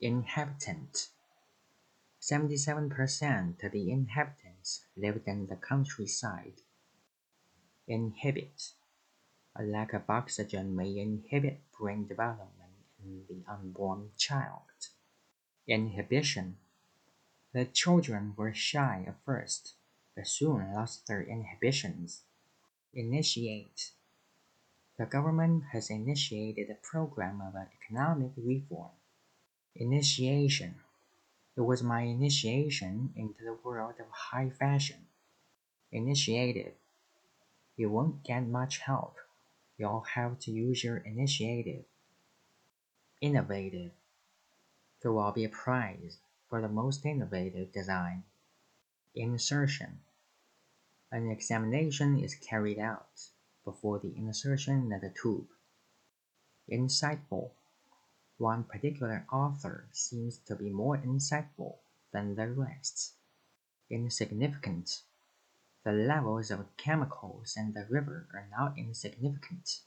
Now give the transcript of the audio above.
Inhabitant 77% of the inhabitants lived in the countryside. Inhibit A lack of oxygen may inhibit brain development in the unborn child. Inhibition The children were shy at first, but soon lost their inhibitions. Initiate The government has initiated a program of economic reform. Initiation It was my initiation into the world of high fashion. Initiative You won't get much help. You'll have to use your initiative. Innovative There will be a prize for the most innovative design. Insertion An examination is carried out before the insertion of the tube. Insightful One particular author seems to be more insightful than the rest. Insignificant The levels of chemicals in the river are not insignificant.